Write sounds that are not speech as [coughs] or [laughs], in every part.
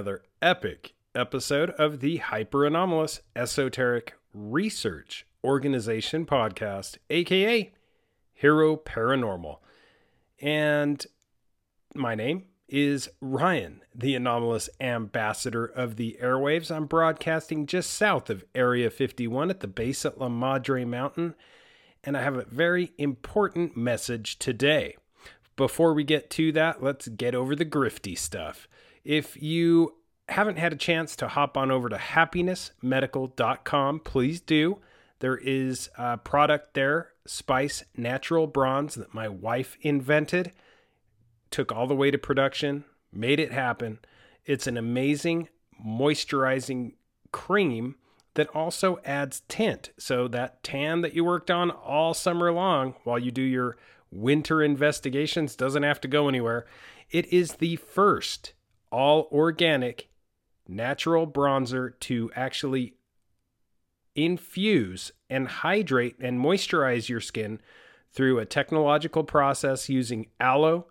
another epic episode of the Hyper Anomalous Esoteric Research Organization podcast, aka Hero Paranormal. And my name is Ryan, the anomalous ambassador of the airwaves. I'm broadcasting just south of Area 51 at the base at La Madre Mountain, and I have a very important message today. Before we get to that, let's get over the grifty stuff. If you haven't had a chance to hop on over to happinessmedical.com, please do. There is a product there, Spice Natural Bronze, that my wife invented took all the way to production, made it happen. It's an amazing moisturizing cream that also adds tint. So that tan that you worked on all summer long while you do your winter investigations doesn't have to go anywhere. It is the first all organic natural bronzer to actually infuse and hydrate and moisturize your skin through a technological process using aloe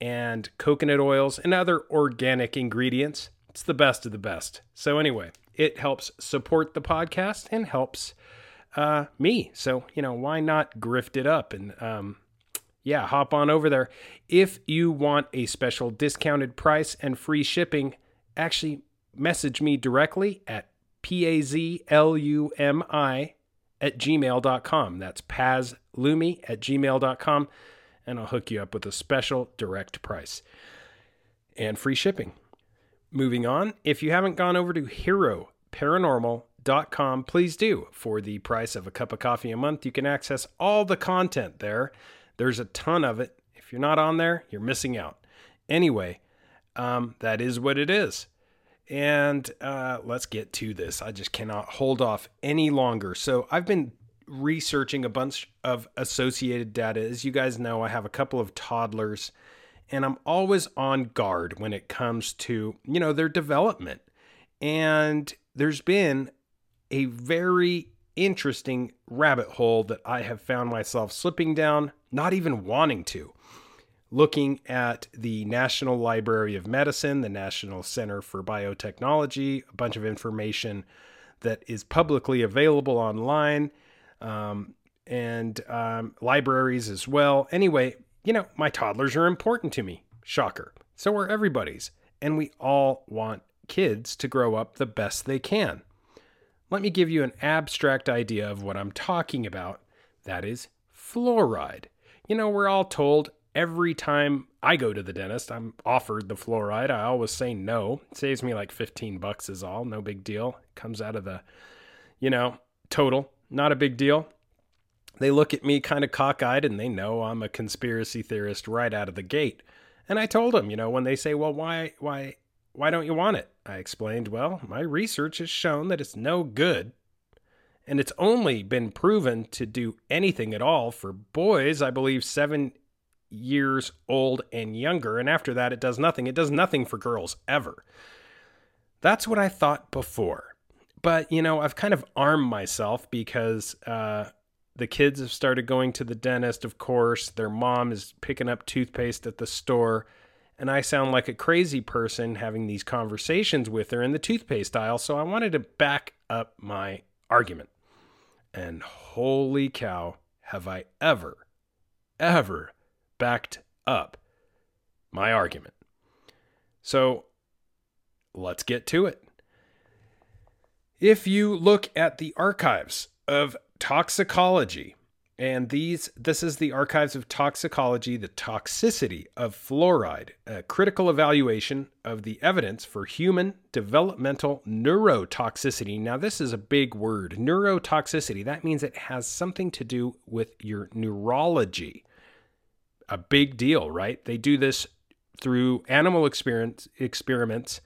and coconut oils and other organic ingredients. It's the best of the best. So, anyway, it helps support the podcast and helps uh, me. So, you know, why not grift it up and, um, yeah, hop on over there. If you want a special discounted price and free shipping, actually message me directly at P-A-Z-L-U-M-I at gmail.com. That's pazlumi at gmail.com. And I'll hook you up with a special direct price and free shipping. Moving on, if you haven't gone over to hero heroparanormal.com, please do. For the price of a cup of coffee a month, you can access all the content there. There's a ton of it. If you're not on there, you're missing out. Anyway, um, that is what it is. And uh, let's get to this. I just cannot hold off any longer. So I've been researching a bunch of associated data. As you guys know, I have a couple of toddlers, and I'm always on guard when it comes to, you know, their development. And there's been a very interesting rabbit hole that I have found myself slipping down, not even wanting to. Looking at the National Library of Medicine, the National Center for Biotechnology, a bunch of information that is publicly available online, um, and um, libraries as well. Anyway, you know, my toddlers are important to me. Shocker. So are everybody's. And we all want kids to grow up the best they can. Let me give you an abstract idea of what I'm talking about. That is fluoride. You know, we're all told every time I go to the dentist, I'm offered the fluoride. I always say no. It saves me like 15 bucks is all. No big deal. Comes out of the, you know, total. Not a big deal. They look at me kind of cockeyed and they know I'm a conspiracy theorist right out of the gate. And I told them, you know, when they say, "Well, why why why don't you want it?" I explained, "Well, my research has shown that it's no good and it's only been proven to do anything at all for boys, I believe 7 years old and younger, and after that it does nothing. It does nothing for girls ever. That's what I thought before. But, you know, I've kind of armed myself because uh, the kids have started going to the dentist, of course. Their mom is picking up toothpaste at the store. And I sound like a crazy person having these conversations with her in the toothpaste aisle. So I wanted to back up my argument. And holy cow, have I ever, ever backed up my argument. So let's get to it. If you look at the archives of toxicology, and these this is the archives of toxicology, the toxicity of fluoride, a critical evaluation of the evidence for human developmental neurotoxicity. Now this is a big word, neurotoxicity. That means it has something to do with your neurology. A big deal, right? They do this through animal experience, experiments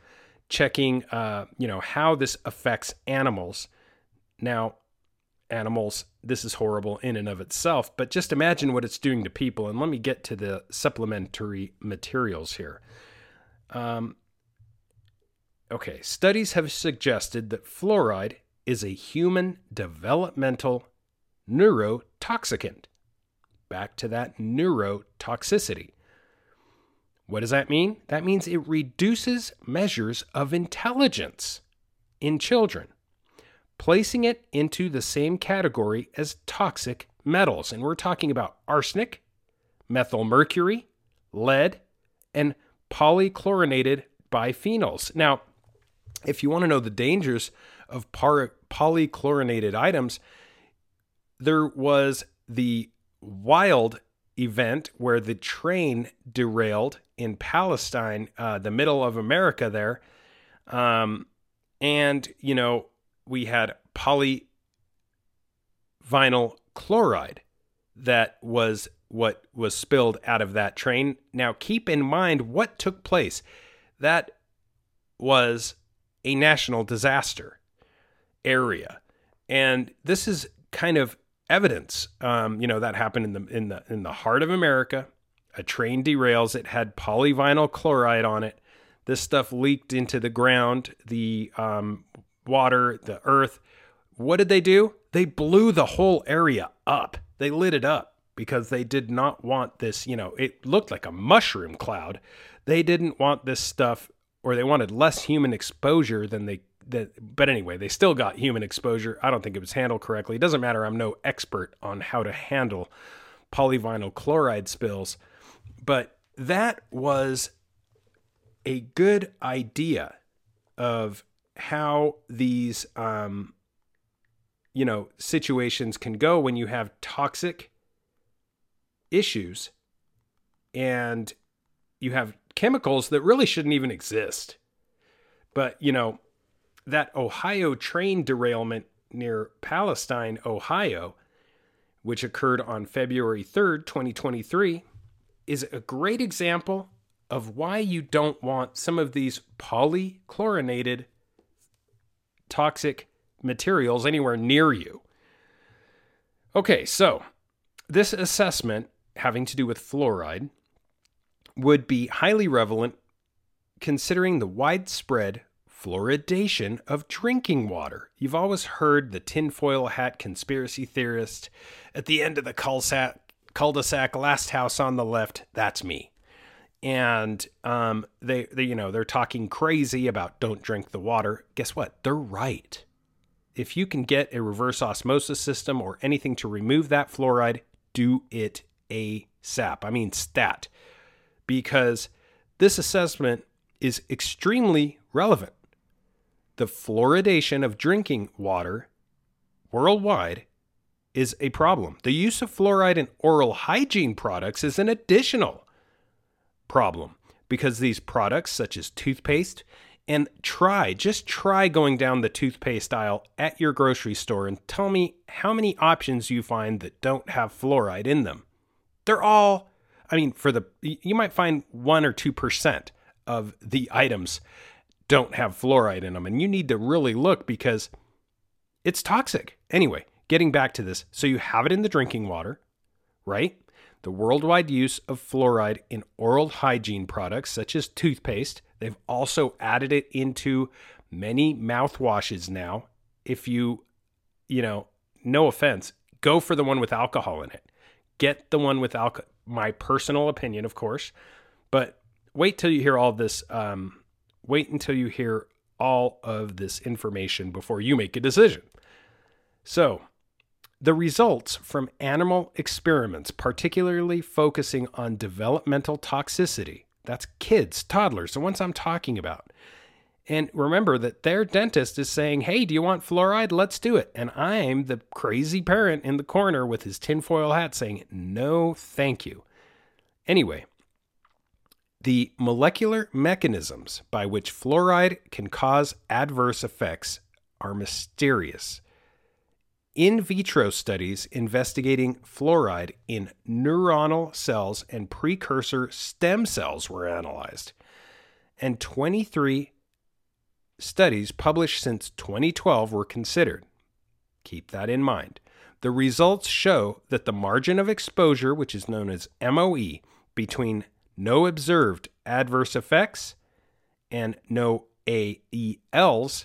checking, uh, you know, how this affects animals. Now, animals, this is horrible in and of itself, but just imagine what it's doing to people. And let me get to the supplementary materials here. Um, okay, studies have suggested that fluoride is a human developmental neurotoxicant. Back to that neurotoxicity. What does that mean? That means it reduces measures of intelligence in children, placing it into the same category as toxic metals. And we're talking about arsenic, methyl mercury, lead, and polychlorinated biphenyls. Now, if you want to know the dangers of par- polychlorinated items, there was the wild event where the train derailed in Palestine, uh, the middle of America there. Um, and, you know, we had polyvinyl chloride that was what was spilled out of that train. Now, keep in mind what took place. That was a national disaster area. And this is kind of evidence. Um, you know, that happened in the in the in the heart of America a train derails. It had polyvinyl chloride on it. This stuff leaked into the ground, the um, water, the earth. What did they do? They blew the whole area up. They lit it up because they did not want this, you know, it looked like a mushroom cloud. They didn't want this stuff or they wanted less human exposure than they that but anyway, they still got human exposure. I don't think it was handled correctly. It doesn't matter. I'm no expert on how to handle polyvinyl chloride spills. But that was a good idea of how these um, you know situations can go when you have toxic issues and you have chemicals that really shouldn't even exist. But you know that ohio train derailment near palestine ohio which occurred on february 3rd 2023 is a great example of why you don't want some of these polychlorinated toxic materials anywhere near you. Okay, so this assessment having to do with fluoride would be highly relevant considering the widespread fluoridation of drinking water. You've always heard the tinfoil hat conspiracy theorist at the end of the cul-de-sac cul-de-sac, last house on the left, that's me. And um, they, they, you know, they're talking crazy about don't drink the water. Guess what? They're right. If you can get a reverse osmosis system or anything to remove that fluoride, do it ASAP. I mean, stat. Because this assessment is extremely relevant. The fluoridation of drinking water worldwide is a problem. The use of fluoride in oral hygiene products is an additional problem because these products, such as toothpaste, and try, just try going down the toothpaste aisle at your grocery store and tell me how many options you find that don't have fluoride in them. They're all, I mean, for the, you might find 1 or 2% of the items don't have fluoride in them. And you need to really look because it's toxic. Anyway, getting back to this, so you have it in the drinking water, right? The worldwide use of fluoride in oral hygiene products such as toothpaste. They've also added it into many mouthwashes now. If you, you know, no offense, go for the one with alcohol in it. Get the one with alcohol. My personal opinion, of course, but wait till you hear all this. Um, wait until you hear all of this information before you make a decision. So, the results from animal experiments, particularly focusing on developmental toxicity, that's kids, toddlers, the ones I'm talking about, And remember that their dentist is saying, Hey, do you want fluoride? Let's do it. And I'm the crazy parent in the corner with his tinfoil hat saying, No, thank you. Anyway, the molecular mechanisms by which fluoride can cause adverse effects are mysterious. In vitro studies investigating fluoride in neuronal cells and precursor stem cells were analyzed, and 23 studies published since 2012 were considered. Keep that in mind. The results show that the margin of exposure, which is known as MOE, between no observed adverse effects and no AELs,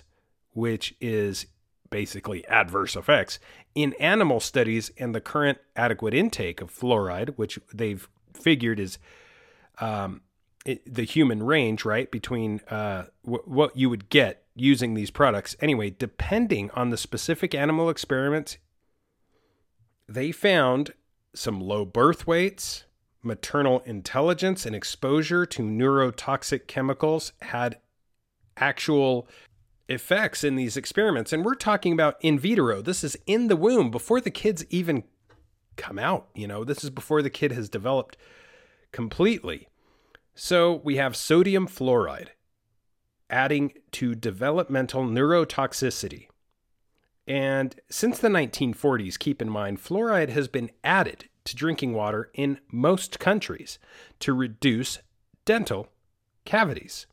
which is basically adverse effects, in animal studies and the current adequate intake of fluoride, which they've figured is um, it, the human range, right, between uh, w- what you would get using these products. Anyway, depending on the specific animal experiments, they found some low birth weights, maternal intelligence, and exposure to neurotoxic chemicals had actual effects in these experiments. And we're talking about in vitro. This is in the womb before the kids even come out. You know, this is before the kid has developed completely. So we have sodium fluoride adding to developmental neurotoxicity. And since the 1940s, keep in mind, fluoride has been added to drinking water in most countries to reduce dental cavities.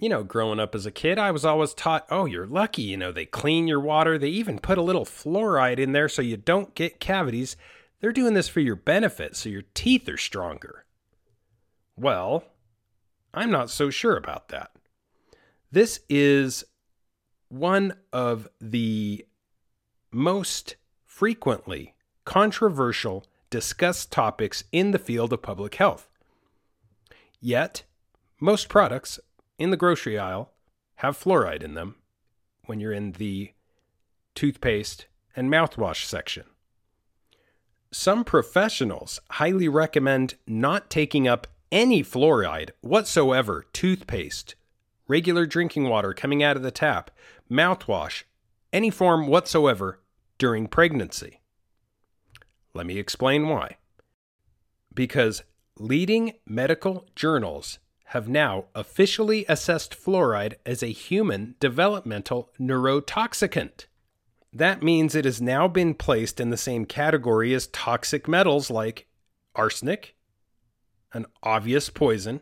You know, growing up as a kid, I was always taught, oh, you're lucky. You know, they clean your water. They even put a little fluoride in there so you don't get cavities. They're doing this for your benefit so your teeth are stronger. Well, I'm not so sure about that. This is one of the most frequently controversial discussed topics in the field of public health. Yet, most products in the grocery aisle have fluoride in them when you're in the toothpaste and mouthwash section. Some professionals highly recommend not taking up any fluoride whatsoever, toothpaste, regular drinking water coming out of the tap, mouthwash, any form whatsoever during pregnancy. Let me explain why. Because leading medical journals have now officially assessed fluoride as a human developmental neurotoxicant. That means it has now been placed in the same category as toxic metals like arsenic, an obvious poison,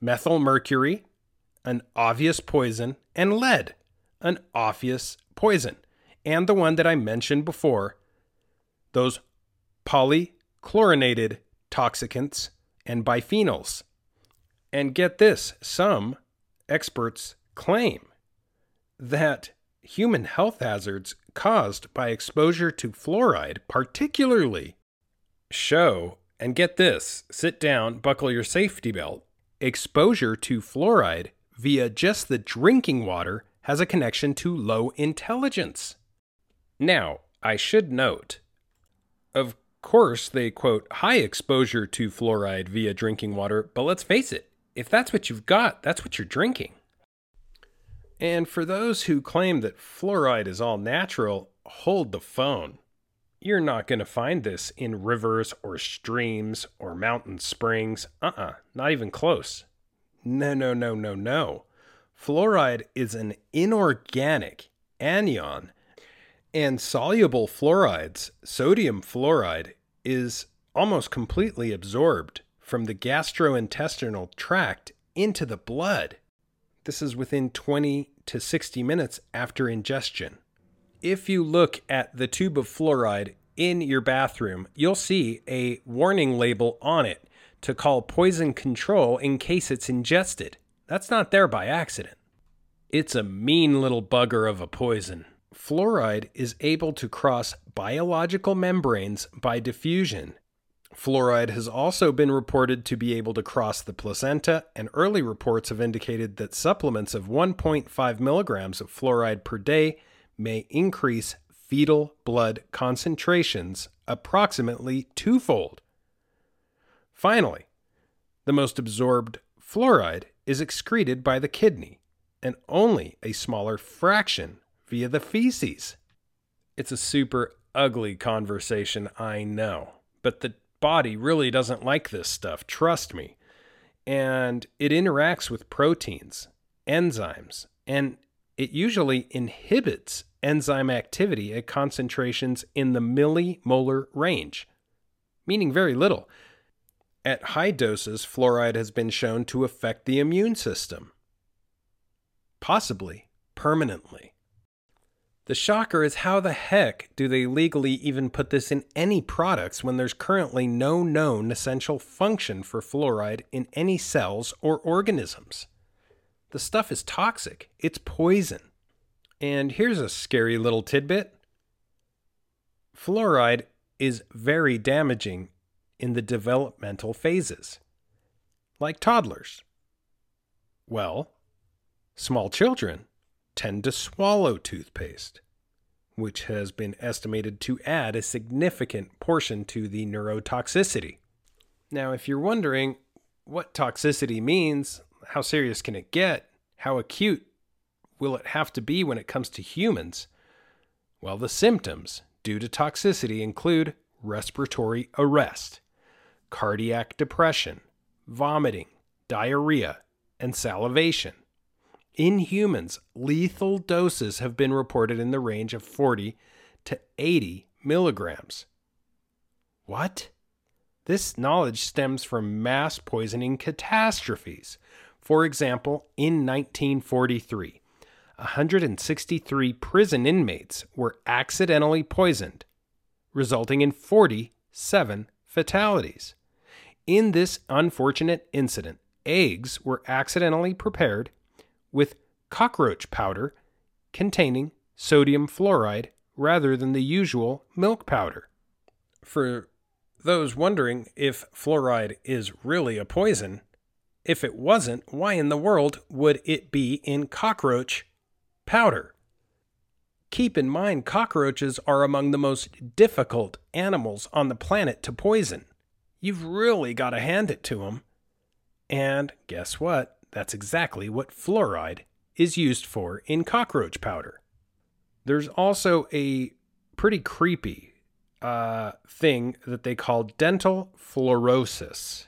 methyl mercury, an obvious poison, and lead, an obvious poison. And the one that I mentioned before, those polychlorinated toxicants and biphenyls. And get this some experts claim that human health hazards caused by exposure to fluoride, particularly, show and get this sit down, buckle your safety belt. Exposure to fluoride via just the drinking water has a connection to low intelligence. Now, I should note, of course, they quote high exposure to fluoride via drinking water, but let's face it, if that's what you've got, that's what you're drinking. And for those who claim that fluoride is all natural, hold the phone. You're not going to find this in rivers or streams or mountain springs. Uh uh-uh, uh, not even close. No, no, no, no, no. Fluoride is an inorganic anion, and soluble fluorides, sodium fluoride, is almost completely absorbed from the gastrointestinal tract into the blood. This is within 20 to 60 minutes after ingestion if you look at the tube of fluoride in your bathroom, you'll see a warning label on it to call poison control in case it's ingested. That's not there by accident. It's a mean little bugger of a poison. Fluoride is able to cross biological membranes by diffusion. Fluoride has also been reported to be able to cross the placenta, and early reports have indicated that supplements of 1.5 milligrams of fluoride per day may increase fetal blood concentrations approximately twofold. Finally, the most absorbed fluoride is excreted by the kidney, and only a smaller fraction via the feces. It's a super ugly conversation, I know, but the body really doesn't like this stuff, trust me. And it interacts with proteins, enzymes, and it usually inhibits enzyme activity at concentrations in the millimolar range, meaning very little. At high doses, fluoride has been shown to affect the immune system, possibly permanently. The shocker is how the heck do they legally even put this in any products when there's currently no known essential function for fluoride in any cells or organisms? The stuff is toxic, it's poison. And here's a scary little tidbit fluoride is very damaging in the developmental phases, like toddlers. Well, small children tend to swallow toothpaste, which has been estimated to add a significant portion to the neurotoxicity. Now, if you're wondering what toxicity means, how serious can it get, how acute will it have to be when it comes to humans? Well, the symptoms due to toxicity include respiratory arrest, cardiac depression, vomiting, diarrhea, and salivation. In humans, lethal doses have been reported in the range of 40 to 80 milligrams. What? This knowledge stems from mass poisoning catastrophes. For example, in 1943, 163 prison inmates were accidentally poisoned, resulting in 47 fatalities. In this unfortunate incident, eggs were accidentally prepared with cockroach powder containing sodium fluoride rather than the usual milk powder. For those wondering if fluoride is really a poison, if it wasn't, why in the world would it be in cockroach powder? Keep in mind, cockroaches are among the most difficult animals on the planet to poison. You've really got to hand it to them. And guess what? That's exactly what fluoride is used for in cockroach powder. There's also a pretty creepy uh, thing that they call dental fluorosis,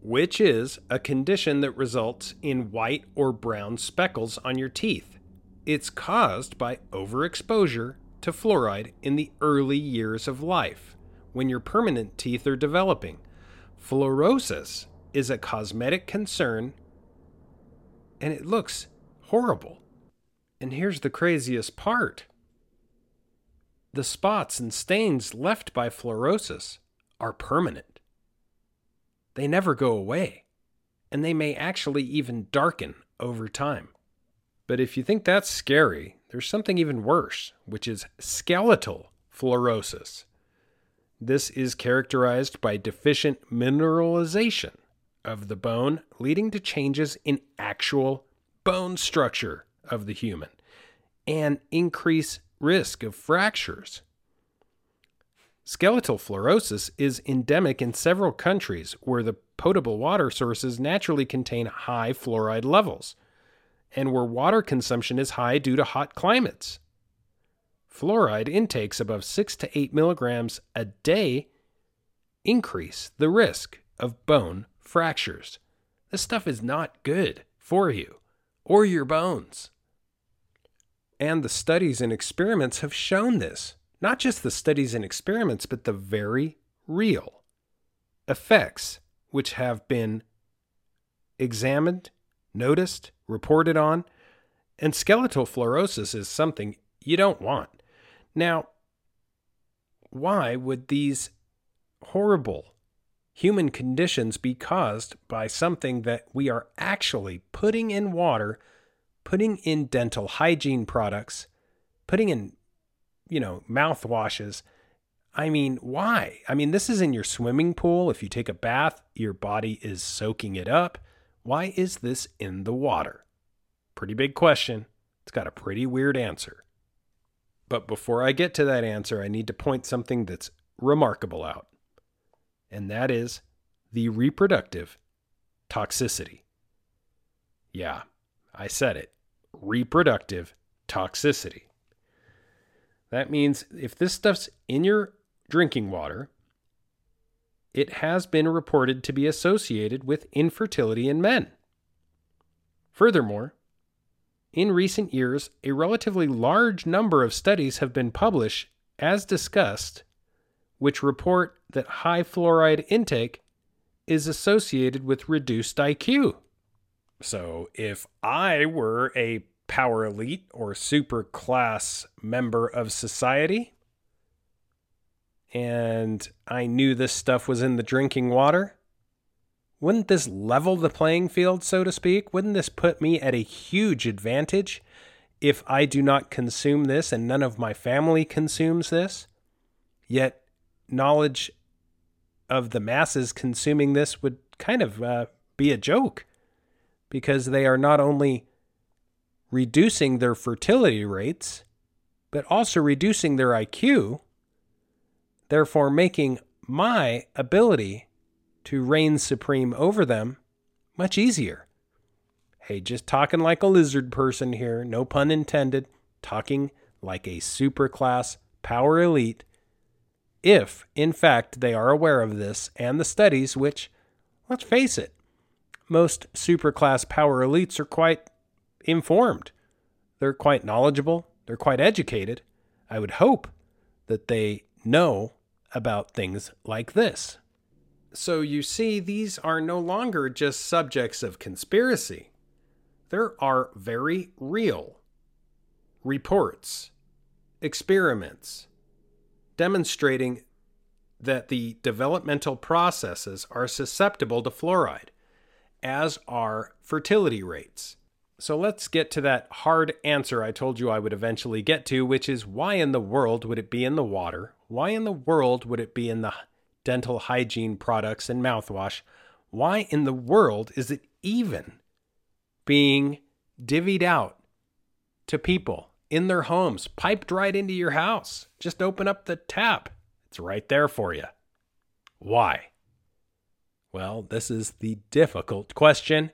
which is a condition that results in white or brown speckles on your teeth. It's caused by overexposure to fluoride in the early years of life when your permanent teeth are developing. Fluorosis is a cosmetic concern and it looks horrible. And here's the craziest part the spots and stains left by fluorosis are permanent. They never go away, and they may actually even darken over time. But if you think that's scary, there's something even worse, which is skeletal fluorosis. This is characterized by deficient mineralization of the bone, leading to changes in actual bone structure of the human and increase risk of fractures. Skeletal fluorosis is endemic in several countries where the potable water sources naturally contain high fluoride levels and where water consumption is high due to hot climates. Fluoride intakes above 6 to 8 milligrams a day increase the risk of bone fractures. This stuff is not good for you or your bones. And the studies and experiments have shown this. Not just the studies and experiments, but the very real effects which have been examined, noticed, reported on. And skeletal fluorosis is something you don't want. Now, why would these horrible human conditions be caused by something that we are actually putting in water, putting in dental hygiene products, putting in, you know, mouthwashes. I mean, why? I mean, this is in your swimming pool. If you take a bath, your body is soaking it up. Why is this in the water? Pretty big question. It's got a pretty weird answer. But before I get to that answer, I need to point something that's remarkable out and that is the reproductive toxicity. Yeah, I said it. reproductive toxicity. That means if this stuff's in your drinking water, it has been reported to be associated with infertility in men. Furthermore, in recent years, a relatively large number of studies have been published, as discussed, which report that high fluoride intake is associated with reduced IQ. So, if I were a power elite or super class member of society and I knew this stuff was in the drinking water, wouldn't this level the playing field, so to speak? Wouldn't this put me at a huge advantage if I do not consume this and none of my family consumes this? Yet, knowledge of the masses consuming this would kind of uh, be a joke because they are not only reducing their fertility rates, but also reducing their IQ, therefore making my ability to reign supreme over them much easier. Hey, just talking like a lizard person here, no pun intended, talking like a superclass power elite. If, in fact, they are aware of this and the studies, which, let's face it, most superclass power elites are quite informed. They're quite knowledgeable. They're quite educated. I would hope that they know about things like this. So you see, these are no longer just subjects of conspiracy. There are very real reports, experiments demonstrating that the developmental processes are susceptible to fluoride, as are fertility rates. So let's get to that hard answer I told you I would eventually get to, which is why in the world would it be in the water? Why in the world would it be in the dental hygiene products and mouthwash, why in the world is it even being divvied out to people in their homes, piped right into your house? Just open up the tap, it's right there for you. Why? Well, this is the difficult question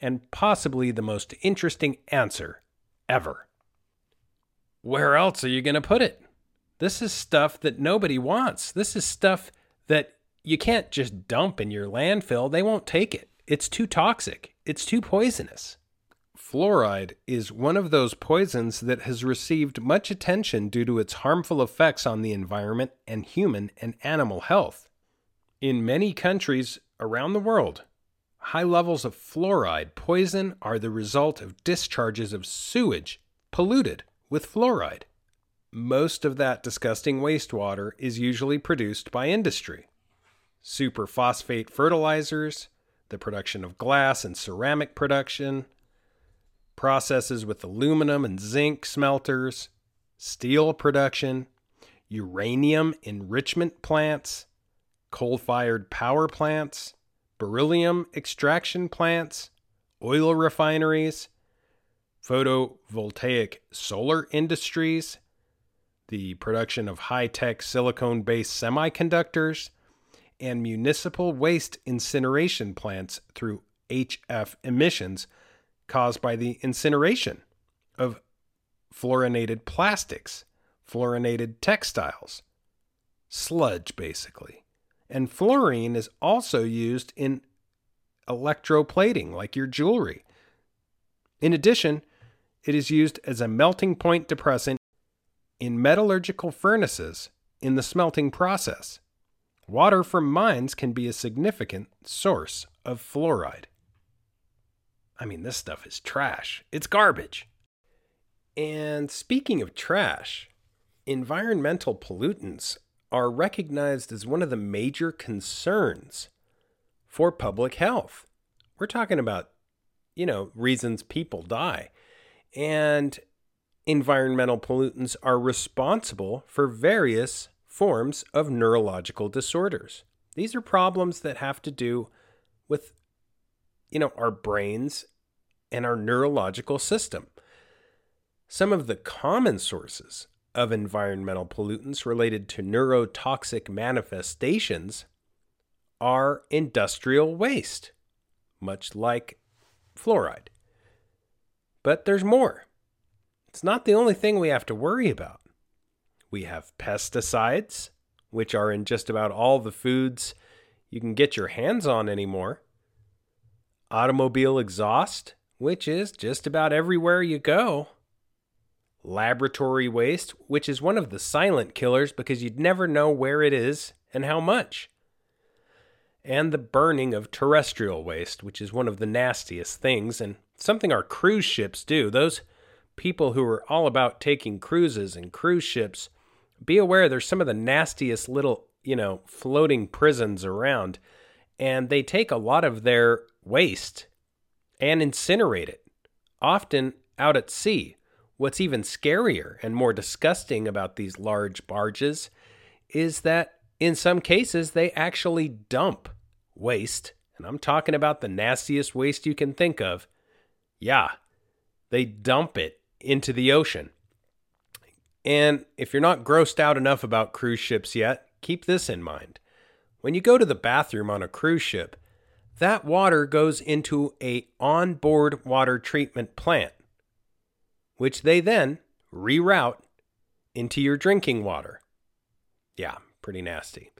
and possibly the most interesting answer ever. Where else are you going to put it? This is stuff that nobody wants. This is stuff that you can't just dump in your landfill. They won't take it. It's too toxic, it's too poisonous. Fluoride is one of those poisons that has received much attention due to its harmful effects on the environment and human and animal health. In many countries around the world, high levels of fluoride poison are the result of discharges of sewage polluted with fluoride most of that disgusting wastewater is usually produced by industry. Superphosphate fertilizers, the production of glass and ceramic production, processes with aluminum and zinc smelters, steel production, uranium enrichment plants, coal fired power plants, beryllium extraction plants, oil refineries, photovoltaic solar industries, the production of high tech silicone based semiconductors, and municipal waste incineration plants through HF emissions caused by the incineration of fluorinated plastics, fluorinated textiles, sludge basically. And fluorine is also used in electroplating, like your jewelry. In addition, it is used as a melting point depressant in metallurgical furnaces in the smelting process. Water from mines can be a significant source of fluoride. I mean, this stuff is trash. It's garbage. And speaking of trash, environmental pollutants are recognized as one of the major concerns for public health. We're talking about, you know, reasons people die. And environmental pollutants are responsible for various forms of neurological disorders. These are problems that have to do with you know our brains and our neurological system. Some of the common sources of environmental pollutants related to neurotoxic manifestations are industrial waste, much like fluoride But there's more. It's not the only thing we have to worry about. We have pesticides, which are in just about all the foods you can get your hands on anymore. Automobile exhaust, which is just about everywhere you go. Laboratory waste, which is one of the silent killers because you'd never know where it is and how much. And the burning of terrestrial waste, which is one of the nastiest things and something our cruise ships do. Those people who are all about taking cruises and cruise ships, be aware there's some of the nastiest little, you know, floating prisons around. And they take a lot of their waste and incinerate it, often out at sea. What's even scarier and more disgusting about these large barges is that in some cases they actually dump waste, and I'm talking about the nastiest waste you can think of. Yeah, they dump it into the ocean. And if you're not grossed out enough about cruise ships yet, keep this in mind. When you go to the bathroom on a cruise ship, that water goes into a onboard water treatment plant which they then reroute into your drinking water. Yeah, pretty nasty.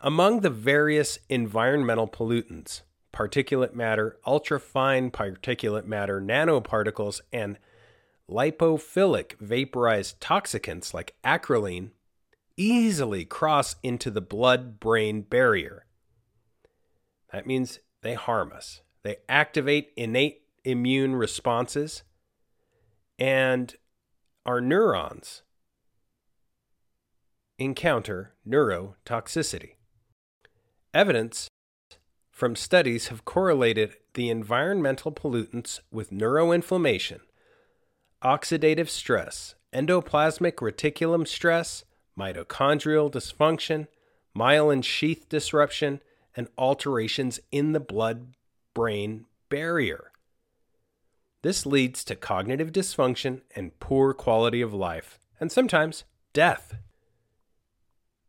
Among the various environmental pollutants, particulate matter, ultrafine particulate matter, nanoparticles, and lipophilic vaporized toxicants like acrolein easily cross into the blood brain barrier. That means they harm us. They activate innate immune responses and our neurons encounter neurotoxicity. Evidence from studies have correlated the environmental pollutants with neuroinflammation, oxidative stress, endoplasmic reticulum stress, mitochondrial dysfunction, myelin sheath disruption, and alterations in the blood brain barrier. This leads to cognitive dysfunction and poor quality of life, and sometimes death.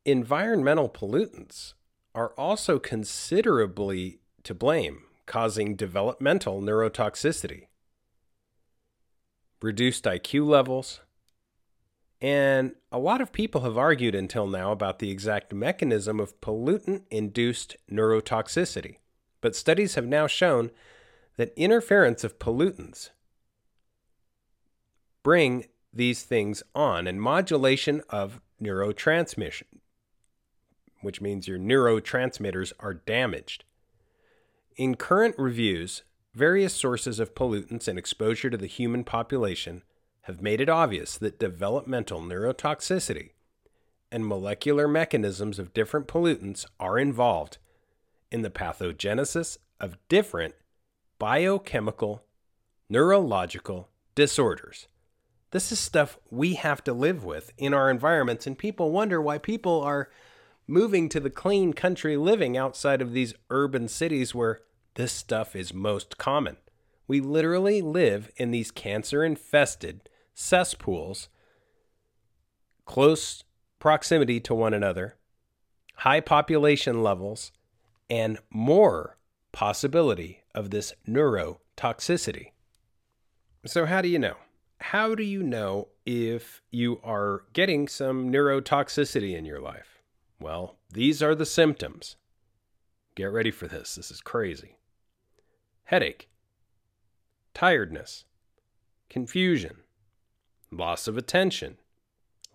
Environmental pollutants are also considerably to blame, causing developmental neurotoxicity, reduced IQ levels, and a lot of people have argued until now about the exact mechanism of pollutant induced neurotoxicity. But studies have now shown that interference of pollutants bring these things on and modulation of neurotransmission, which means your neurotransmitters are damaged. In current reviews, various sources of pollutants and exposure to the human population have made it obvious that developmental neurotoxicity and molecular mechanisms of different pollutants are involved in the pathogenesis of different biochemical, neurological disorders. This is stuff we have to live with in our environments, and people wonder why people are moving to the clean country living outside of these urban cities where this stuff is most common. We literally live in these cancer infested cesspools, close proximity to one another, high population levels, and more possibility of this neurotoxicity. So, how do you know? How do you know if you are getting some neurotoxicity in your life? Well, these are the symptoms. Get ready for this. This is crazy. Headache, tiredness, confusion, loss of attention,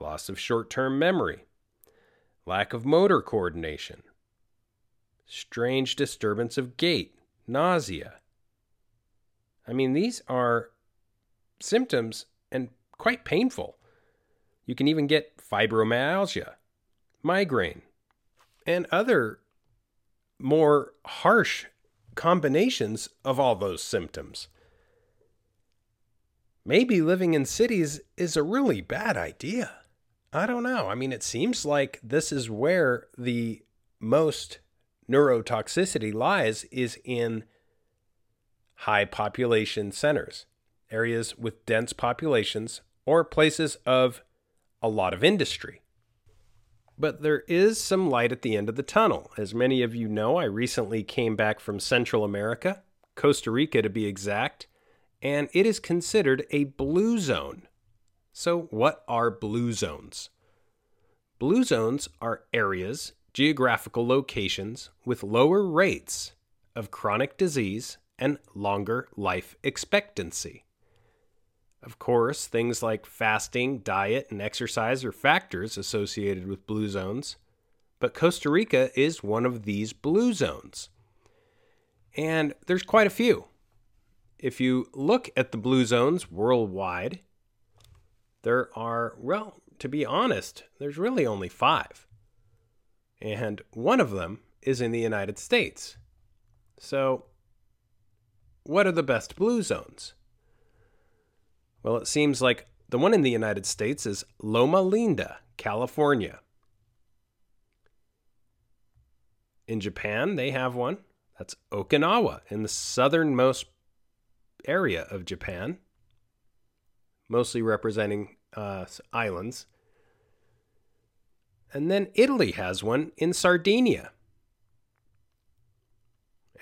loss of short term memory, lack of motor coordination, strange disturbance of gait, nausea. I mean, these are symptoms and quite painful. You can even get fibromyalgia, migraine, and other more harsh combinations of all those symptoms. Maybe living in cities is a really bad idea. I don't know. I mean, it seems like this is where the most neurotoxicity lies is in high population centers, areas with dense populations, or places of a lot of industry. But there is some light at the end of the tunnel. As many of you know, I recently came back from Central America, Costa Rica to be exact, and it is considered a blue zone. So, what are blue zones? Blue zones are areas, geographical locations with lower rates of chronic disease and longer life expectancy. Of course, things like fasting, diet, and exercise are factors associated with blue zones, but Costa Rica is one of these blue zones. And there's quite a few. If you look at the blue zones worldwide, there are, well, to be honest, there's really only five. And one of them is in the United States. So, what are the best blue zones? Well, it seems like the one in the United States is Loma Linda, California. In Japan, they have one. That's Okinawa in the southernmost area of Japan, mostly representing uh, islands. And then Italy has one in Sardinia.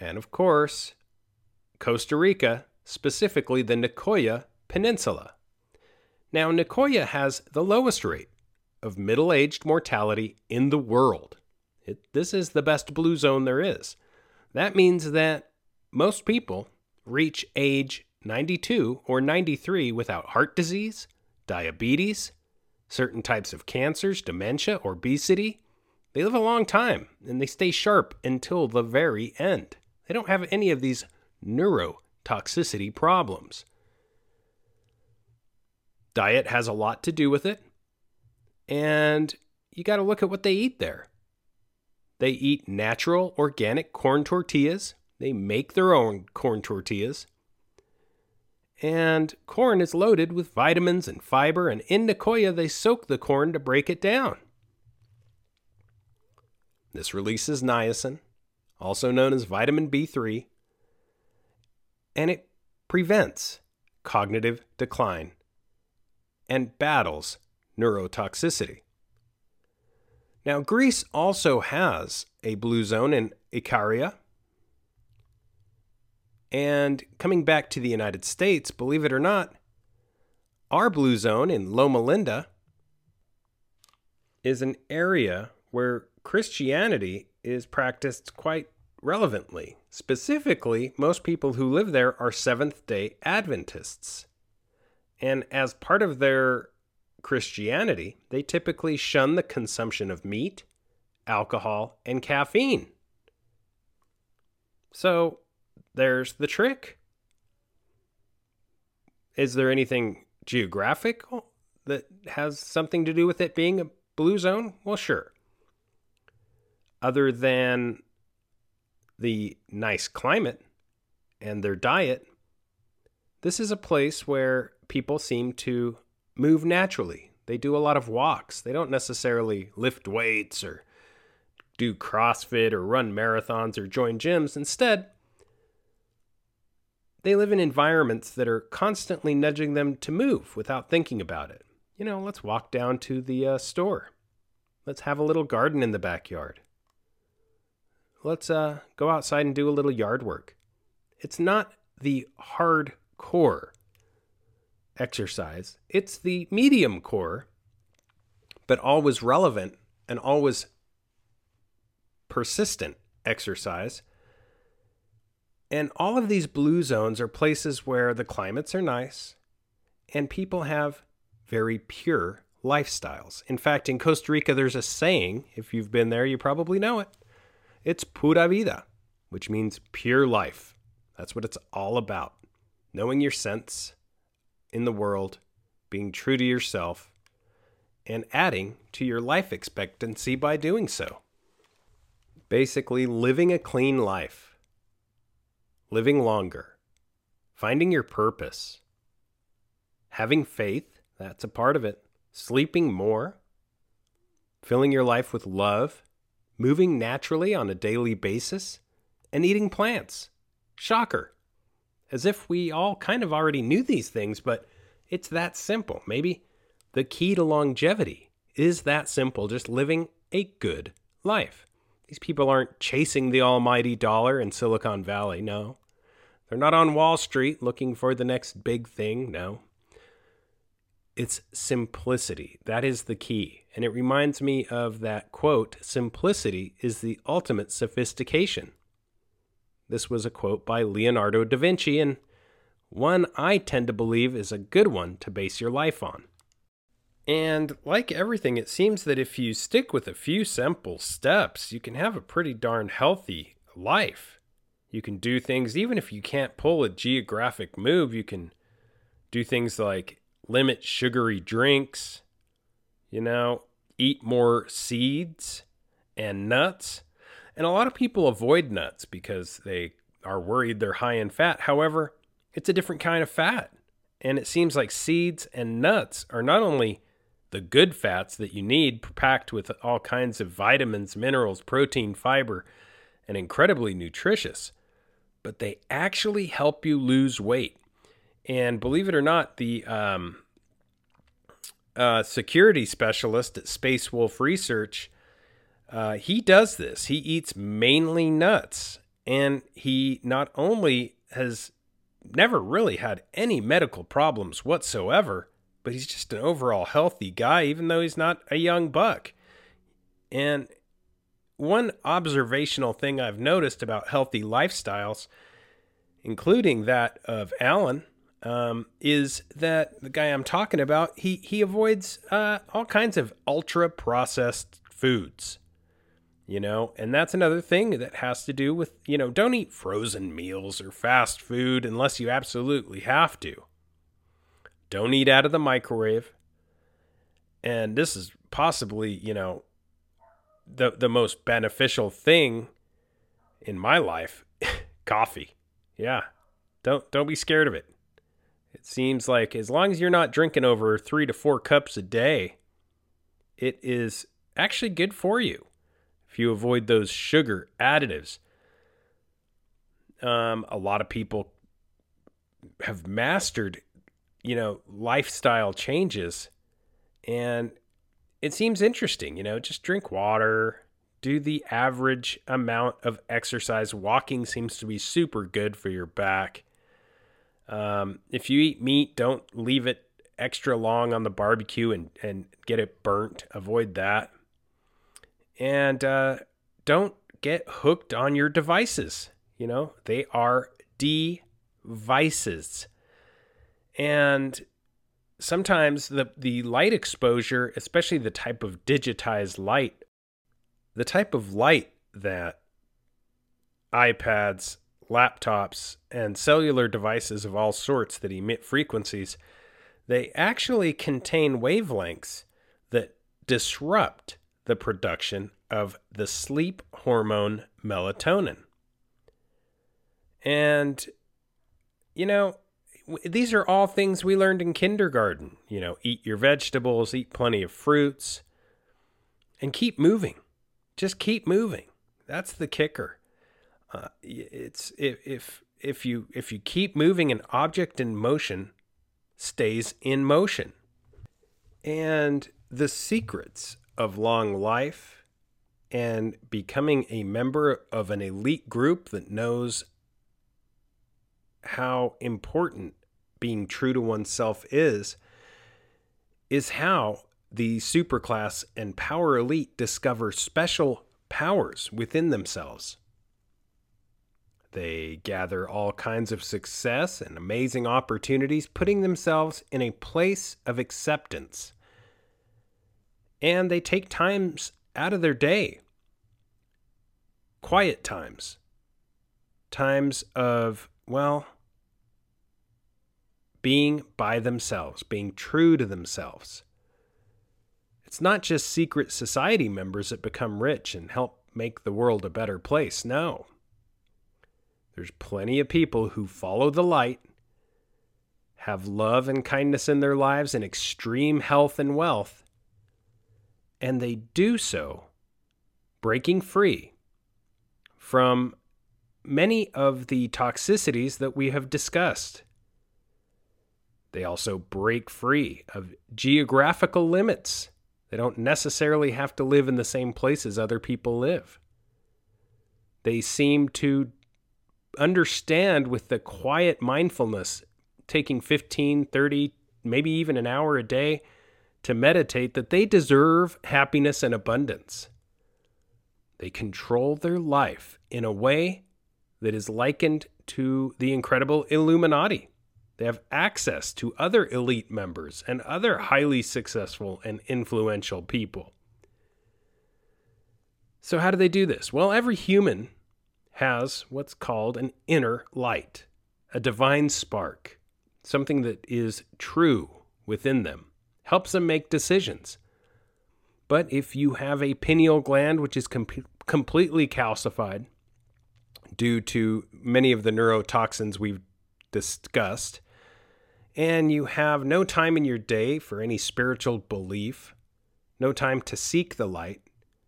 And of course, Costa Rica, specifically the Nicoya Peninsula. Now, Nicoya has the lowest rate of middle aged mortality in the world. It, this is the best blue zone there is. That means that most people reach age 92 or 93 without heart disease, diabetes, certain types of cancers, dementia, obesity. They live a long time and they stay sharp until the very end. They don't have any of these neurotoxicity problems. Diet has a lot to do with it. And you got to look at what they eat there. They eat natural, organic corn tortillas. They make their own corn tortillas. And corn is loaded with vitamins and fiber, and in Nicoya, they soak the corn to break it down. This releases niacin, also known as vitamin B3, and it prevents cognitive decline and battles neurotoxicity. Now, Greece also has a blue zone in Ikaria. And coming back to the United States, believe it or not, our blue zone in Loma Linda is an area where Christianity is practiced quite relevantly. Specifically, most people who live there are Seventh day Adventists. And as part of their Christianity, they typically shun the consumption of meat, alcohol, and caffeine. So there's the trick. Is there anything geographic that has something to do with it being a blue zone? Well, sure. Other than the nice climate and their diet, this is a place where people seem to move naturally. They do a lot of walks. They don't necessarily lift weights or do CrossFit or run marathons or join gyms. Instead, they live in environments that are constantly nudging them to move without thinking about it. You know, let's walk down to the uh, store. Let's have a little garden in the backyard. Let's uh, go outside and do a little yard work. It's not the hardcore exercise. It's the medium core, but always relevant and always persistent exercise. And all of these blue zones are places where the climates are nice and people have very pure lifestyles. In fact, in Costa Rica, there's a saying, if you've been there, you probably know it. It's pura vida, which means pure life. That's what it's all about. Knowing your sense, in the world, being true to yourself, and adding to your life expectancy by doing so. Basically, living a clean life, living longer, finding your purpose, having faith, that's a part of it, sleeping more, filling your life with love, moving naturally on a daily basis, and eating plants. Shocker as if we all kind of already knew these things, but it's that simple. Maybe the key to longevity is that simple, just living a good life. These people aren't chasing the almighty dollar in Silicon Valley, no. They're not on Wall Street looking for the next big thing. No. It's simplicity. That is the key. And it reminds me of that quote simplicity is the ultimate sophistication. This was a quote by Leonardo da Vinci, and one I tend to believe is a good one to base your life on. And like everything, it seems that if you stick with a few simple steps, you can have a pretty darn healthy life. You can do things, even if you can't pull a geographic move, you can do things like limit sugary drinks, you know, eat more seeds and nuts. And a lot of people avoid nuts because they are worried they're high in fat. However, it's a different kind of fat. And it seems like seeds and nuts are not only the good fats that you need, packed with all kinds of vitamins, minerals, protein, fiber, and incredibly nutritious, but they actually help you lose weight. And believe it or not, the um, uh, security specialist at Space Wolf Research, uh, he does this. He eats mainly nuts, and he not only has never really had any medical problems whatsoever, but he's just an overall healthy guy, even though he's not a young buck. And one observational thing I've noticed about healthy lifestyles, including that of Alan, um, is that the guy I'm talking about he he avoids uh, all kinds of ultra processed foods, you know, and that's another thing that has to do with you know don't eat frozen meals or fast food unless you absolutely have to. Don't eat out of the microwave, and this is possibly you know the the most beneficial thing in my life [laughs] coffee. Yeah don't don't be scared of it. It seems like as long as you're not drinking over three to four cups a day, it is actually good for you if you avoid those sugar additives. Um, a lot of people have mastered, you know, lifestyle changes, and it seems interesting. You know, just drink water, do the average amount of exercise. Walking seems to be super good for your back. Um, if you eat meat, don't leave it extra long on the barbecue and, and get it burnt. Avoid that. And uh, don't get hooked on your devices. You know, they are devices. And sometimes the, the light exposure, especially the type of digitized light, the type of light that iPads laptops, and cellular devices of all sorts that emit frequencies, they actually contain wavelengths that disrupt the production of the sleep hormone melatonin. And, you know, these are all things we learned in kindergarten. You know, eat your vegetables, eat plenty of fruits, and keep moving. Just keep moving. That's the kicker. Uh, it's if, if if you if you keep moving an object in motion stays in motion and the secrets of long life and becoming a member of an elite group that knows how important being true to oneself is is how the superclass and power elite discover special powers within themselves. They gather all kinds of success and amazing opportunities, putting themselves in a place of acceptance. And they take times out of their day, quiet times, times of, well, being by themselves, being true to themselves. It's not just secret society members that become rich and help make the world a better place. No. There's plenty of people who follow the light, have love and kindness in their lives, and extreme health and wealth, and they do so breaking free from many of the toxicities that we have discussed. They also break free of geographical limits. They don't necessarily have to live in the same places other people live. They seem to understand with the quiet mindfulness, taking 15, 30, maybe even an hour a day to meditate, that they deserve happiness and abundance. They control their life in a way that is likened to the incredible Illuminati. They have access to other elite members and other highly successful and influential people. So, how do they do this? Well, every human has what's called an inner light, a divine spark, something that is true within them, helps them make decisions. But if you have a pineal gland which is com- completely calcified due to many of the neurotoxins we've discussed, and you have no time in your day for any spiritual belief, no time to seek the light,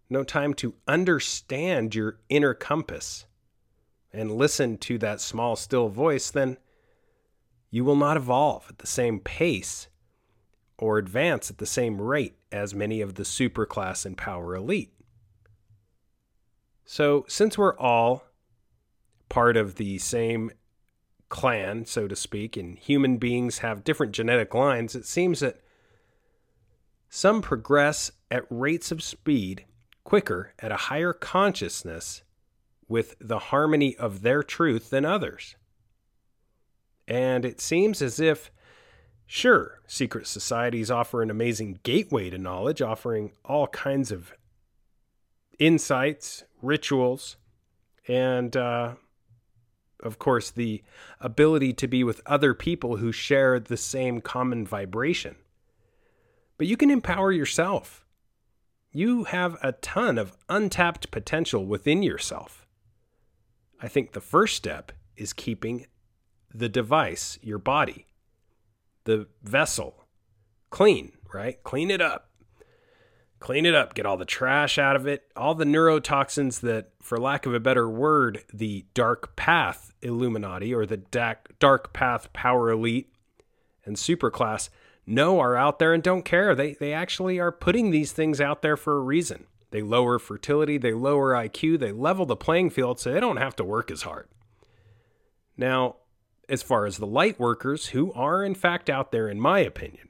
no time to understand your inner compass and listen to that small, still voice, then you will not evolve at the same pace or advance at the same rate as many of the superclass and power elite. So, since we're all part of the same clan, so to speak, and human beings have different genetic lines, it seems that some progress at rates of speed quicker at a higher consciousness with the harmony of their truth than others. And it seems as if, sure, secret societies offer an amazing gateway to knowledge, offering all kinds of insights, rituals, and uh, of course, the ability to be with other people who share the same common vibration. But you can empower yourself. You have a ton of untapped potential within yourself. I think the first step is keeping the device, your body, the vessel, clean, right? Clean it up clean it up, get all the trash out of it, all the neurotoxins that, for lack of a better word, the dark path Illuminati or the dark path power elite and superclass know are out there and don't care. They, they actually are putting these things out there for a reason. They lower fertility, they lower IQ, they level the playing field so they don't have to work as hard. Now, as far as the light workers, who are in fact out there, in my opinion,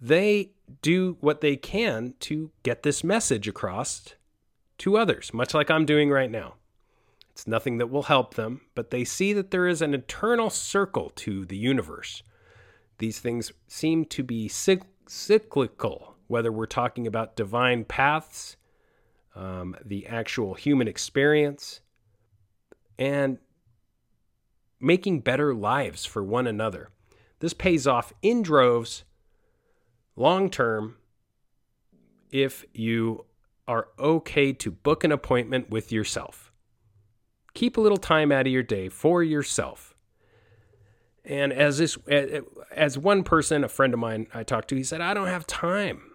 they do what they can to get this message across to others, much like I'm doing right now. It's nothing that will help them, but they see that there is an eternal circle to the universe. These things seem to be cyclical, whether we're talking about divine paths, um, the actual human experience, and making better lives for one another. This pays off in droves long term if you are okay to book an appointment with yourself. Keep a little time out of your day for yourself. And as this as one person, a friend of mine I talked to, he said, "I don't have time,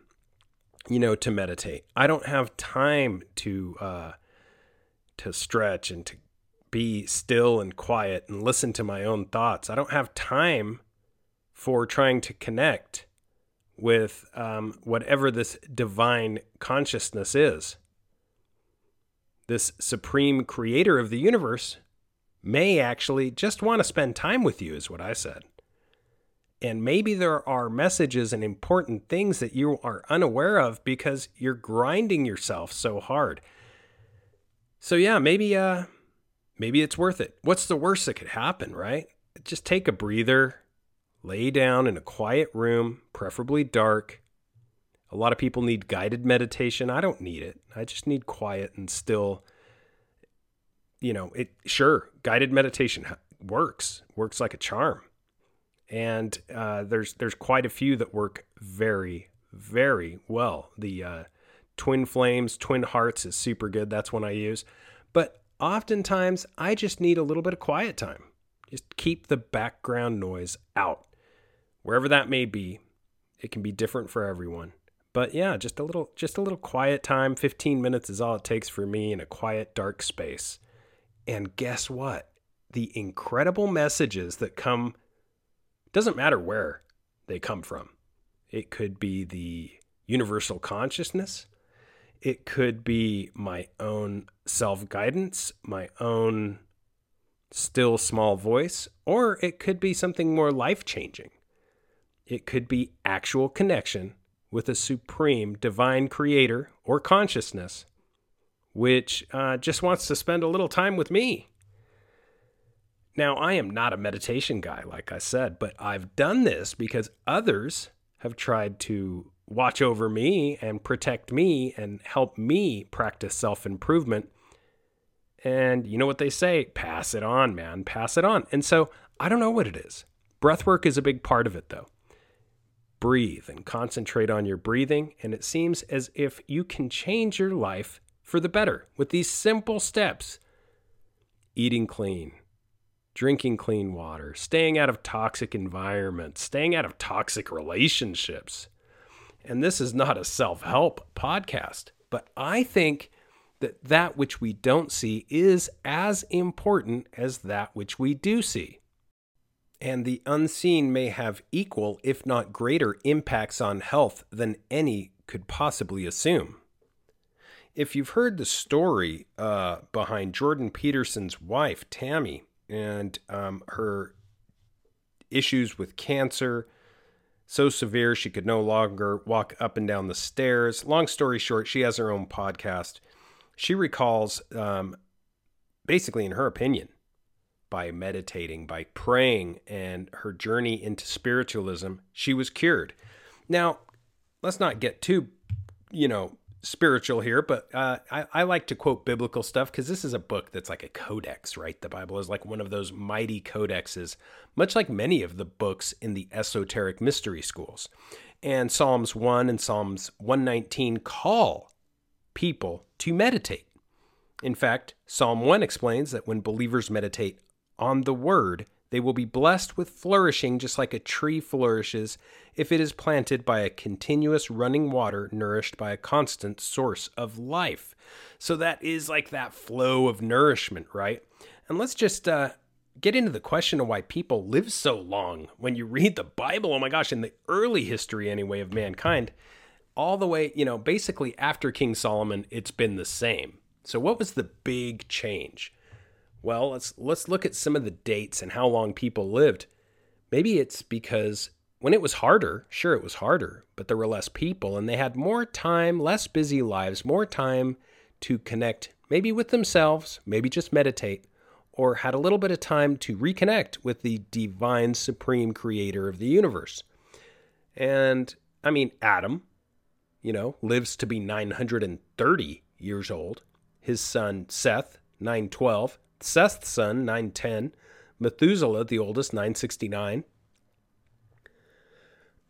you know, to meditate. I don't have time to uh, to stretch and to be still and quiet and listen to my own thoughts. I don't have time for trying to connect with um, whatever this divine consciousness is. This supreme creator of the universe may actually just want to spend time with you, is what I said. And maybe there are messages and important things that you are unaware of because you're grinding yourself so hard. So yeah, maybe uh maybe it's worth it. What's the worst that could happen, right? Just take a breather, Lay down in a quiet room, preferably dark. A lot of people need guided meditation. I don't need it. I just need quiet and still. You know, it sure guided meditation works works like a charm, and uh, there's there's quite a few that work very very well. The uh, Twin Flames, Twin Hearts is super good. That's one I use, but oftentimes I just need a little bit of quiet time. Just keep the background noise out wherever that may be. It can be different for everyone. But yeah, just a little just a little quiet time. 15 minutes is all it takes for me in a quiet dark space. And guess what? The incredible messages that come doesn't matter where they come from. It could be the universal consciousness. It could be my own self guidance, my own still small voice, or it could be something more life changing. It could be actual connection with a supreme divine creator or consciousness, which uh, just wants to spend a little time with me. Now, I am not a meditation guy, like I said, but I've done this because others have tried to watch over me and protect me and help me practice self improvement. And you know what they say? Pass it on, man. Pass it on. And so I don't know what it is. Breathwork is a big part of it, though. Breathe and concentrate on your breathing. And it seems as if you can change your life for the better with these simple steps eating clean, drinking clean water, staying out of toxic environments, staying out of toxic relationships. And this is not a self help podcast, but I think that that which we don't see is as important as that which we do see. And the unseen may have equal, if not greater, impacts on health than any could possibly assume. If you've heard the story uh, behind Jordan Peterson's wife, Tammy, and um, her issues with cancer so severe she could no longer walk up and down the stairs. Long story short, she has her own podcast. She recalls, um, basically, in her opinion, by meditating, by praying, and her journey into spiritualism, she was cured. Now, let's not get too, you know, spiritual here, but uh, I, I, like to quote biblical stuff because this is a book that's like a codex, right? The Bible is like one of those mighty codexes, much like many of the books in the esoteric mystery schools. And Psalms 1 and Psalms 119 call people to meditate. In fact, Psalm 1 explains that when believers meditate on the word, they will be blessed with flourishing just like a tree flourishes if it is planted by a continuous running water nourished by a constant source of life. So that is like that flow of nourishment, right? And let's just uh, get into the question of why people live so long. When you read the Bible, oh my gosh, in the early history anyway of mankind, all the way, you know, basically after King Solomon, it's been the same. So what was the big change? Well, let's let's look at some of the dates and how long people lived. Maybe it's because when it was harder, sure it was harder, but there were less people and they had more time, less busy lives, more time to connect maybe with themselves, maybe just meditate, or had a little bit of time to reconnect with the divine supreme creator of the universe. And I mean, Adam, you know, lives to be 930 years old. His son Seth, 912, Seth's son, 910. Methuselah, the oldest, 969.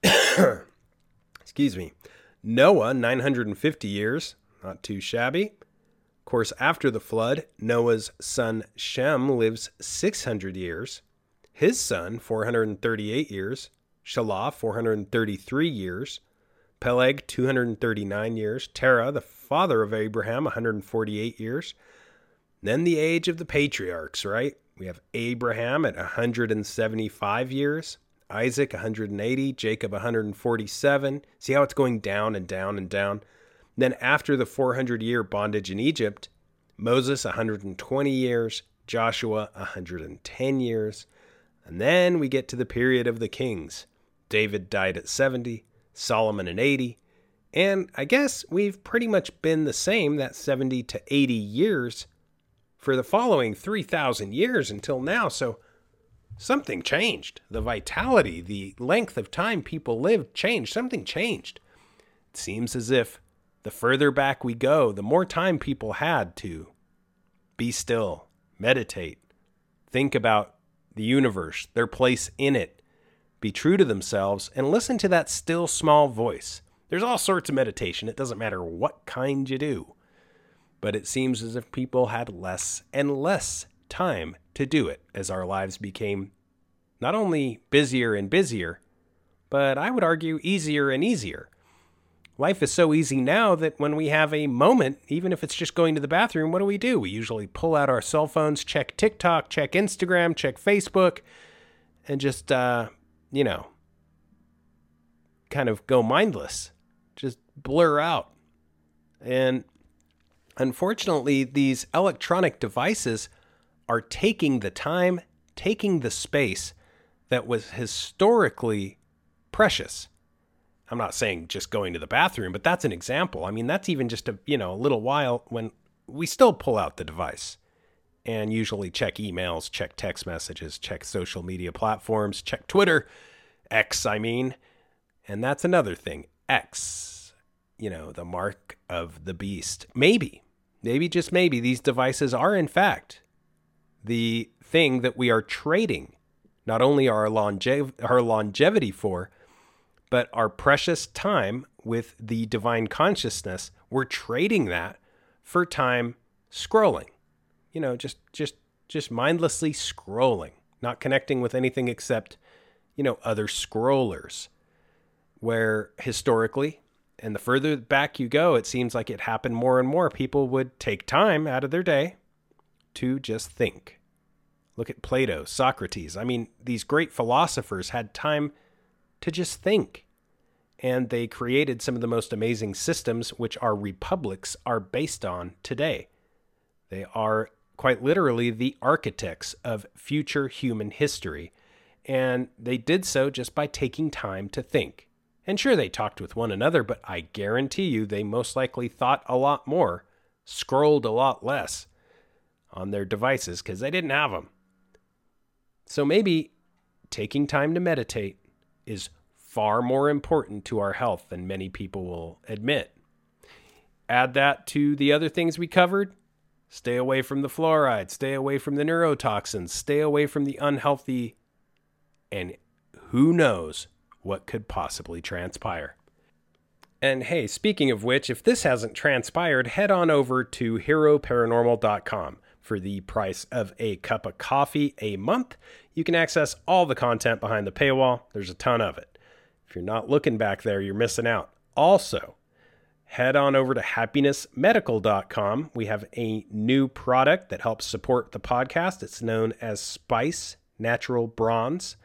[coughs] Excuse me. Noah, 950 years. Not too shabby. Of course, after the flood, Noah's son Shem lives 600 years. His son, 438 years. Shelah, 433 years. Peleg, 239 years. Terah, the father of Abraham, 148 years. Then the age of the patriarchs, right? We have Abraham at 175 years, Isaac 180, Jacob 147. See how it's going down and down and down. Then after the 400 year bondage in Egypt, Moses 120 years, Joshua 110 years. And then we get to the period of the kings. David died at 70, Solomon at 80. And I guess we've pretty much been the same, that 70 to 80 years for the following 3,000 years until now. So something changed. The vitality, the length of time people lived changed. Something changed. It seems as if the further back we go, the more time people had to be still, meditate, think about the universe, their place in it, be true to themselves, and listen to that still small voice. There's all sorts of meditation. It doesn't matter what kind you do but it seems as if people had less and less time to do it as our lives became not only busier and busier, but I would argue easier and easier. Life is so easy now that when we have a moment, even if it's just going to the bathroom, what do we do? We usually pull out our cell phones, check TikTok, check Instagram, check Facebook, and just, uh, you know, kind of go mindless, just blur out. And Unfortunately, these electronic devices are taking the time, taking the space that was historically precious. I'm not saying just going to the bathroom, but that's an example. I mean, that's even just a, you know, a little while when we still pull out the device and usually check emails, check text messages, check social media platforms, check Twitter, X, I mean. And that's another thing. X, you know, the mark of the beast. Maybe, maybe just maybe these devices are in fact the thing that we are trading not only our, longev- our longevity for, but our precious time with the divine consciousness. We're trading that for time scrolling. You know, just just just mindlessly scrolling, not connecting with anything except, you know, other scrollers. Where historically, and the further back you go, it seems like it happened more and more. People would take time out of their day to just think. Look at Plato, Socrates. I mean, these great philosophers had time to just think. And they created some of the most amazing systems, which our republics are based on today. They are quite literally the architects of future human history. And they did so just by taking time to think. And sure, they talked with one another, but I guarantee you they most likely thought a lot more, scrolled a lot less on their devices because they didn't have them. So maybe taking time to meditate is far more important to our health than many people will admit. Add that to the other things we covered stay away from the fluoride, stay away from the neurotoxins, stay away from the unhealthy, and who knows what could possibly transpire. And hey, speaking of which, if this hasn't transpired, head on over to heroparanormal.com. For the price of a cup of coffee a month, you can access all the content behind the paywall. There's a ton of it. If you're not looking back there, you're missing out. Also, head on over to happinessmedical.com. We have a new product that helps support the podcast. It's known as Spice Natural Bronze.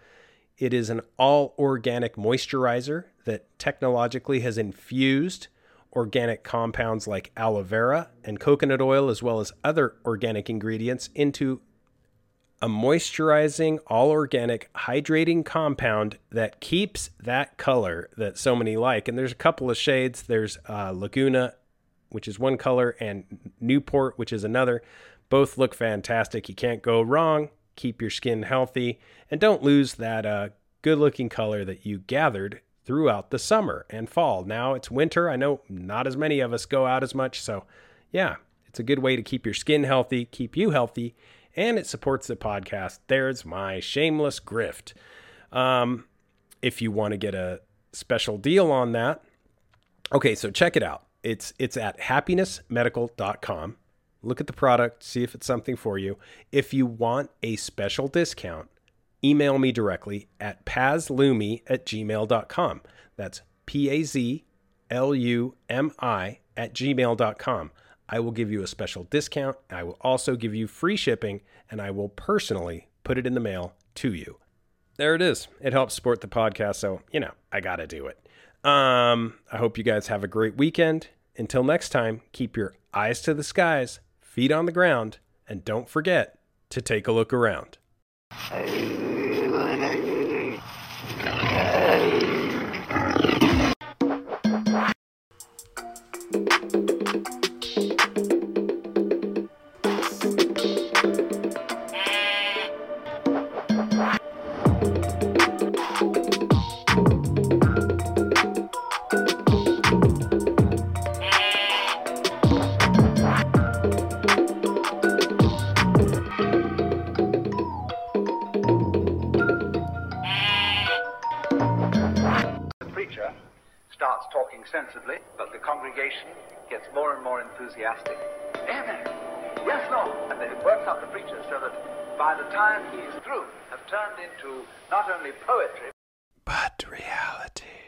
It is an all organic moisturizer that technologically has infused organic compounds like aloe vera and coconut oil, as well as other organic ingredients, into a moisturizing, all organic, hydrating compound that keeps that color that so many like. And there's a couple of shades. There's uh, Laguna, which is one color, and Newport, which is another. Both look fantastic. You can't go wrong. Keep your skin healthy and don't lose that uh, good looking color that you gathered throughout the summer and fall. Now it's winter. I know not as many of us go out as much. So, yeah, it's a good way to keep your skin healthy, keep you healthy, and it supports the podcast. There's my shameless grift. Um, if you want to get a special deal on that, okay, so check it out. It's it's at happinessmedical.com. Look at the product, see if it's something for you. If you want a special discount, email me directly at pazlumi at gmail.com. That's P A Z L U M I at gmail.com. I will give you a special discount. I will also give you free shipping, and I will personally put it in the mail to you. There it is. It helps support the podcast, so, you know, I got to do it. Um, I hope you guys have a great weekend. Until next time, keep your eyes to the skies, feet on the ground, and don't forget to take a look around. Sensibly, but the congregation gets more and more enthusiastic. Amen. Yes, Lord. And then it works out the preacher so that by the time he's through, have turned into not only poetry, But reality.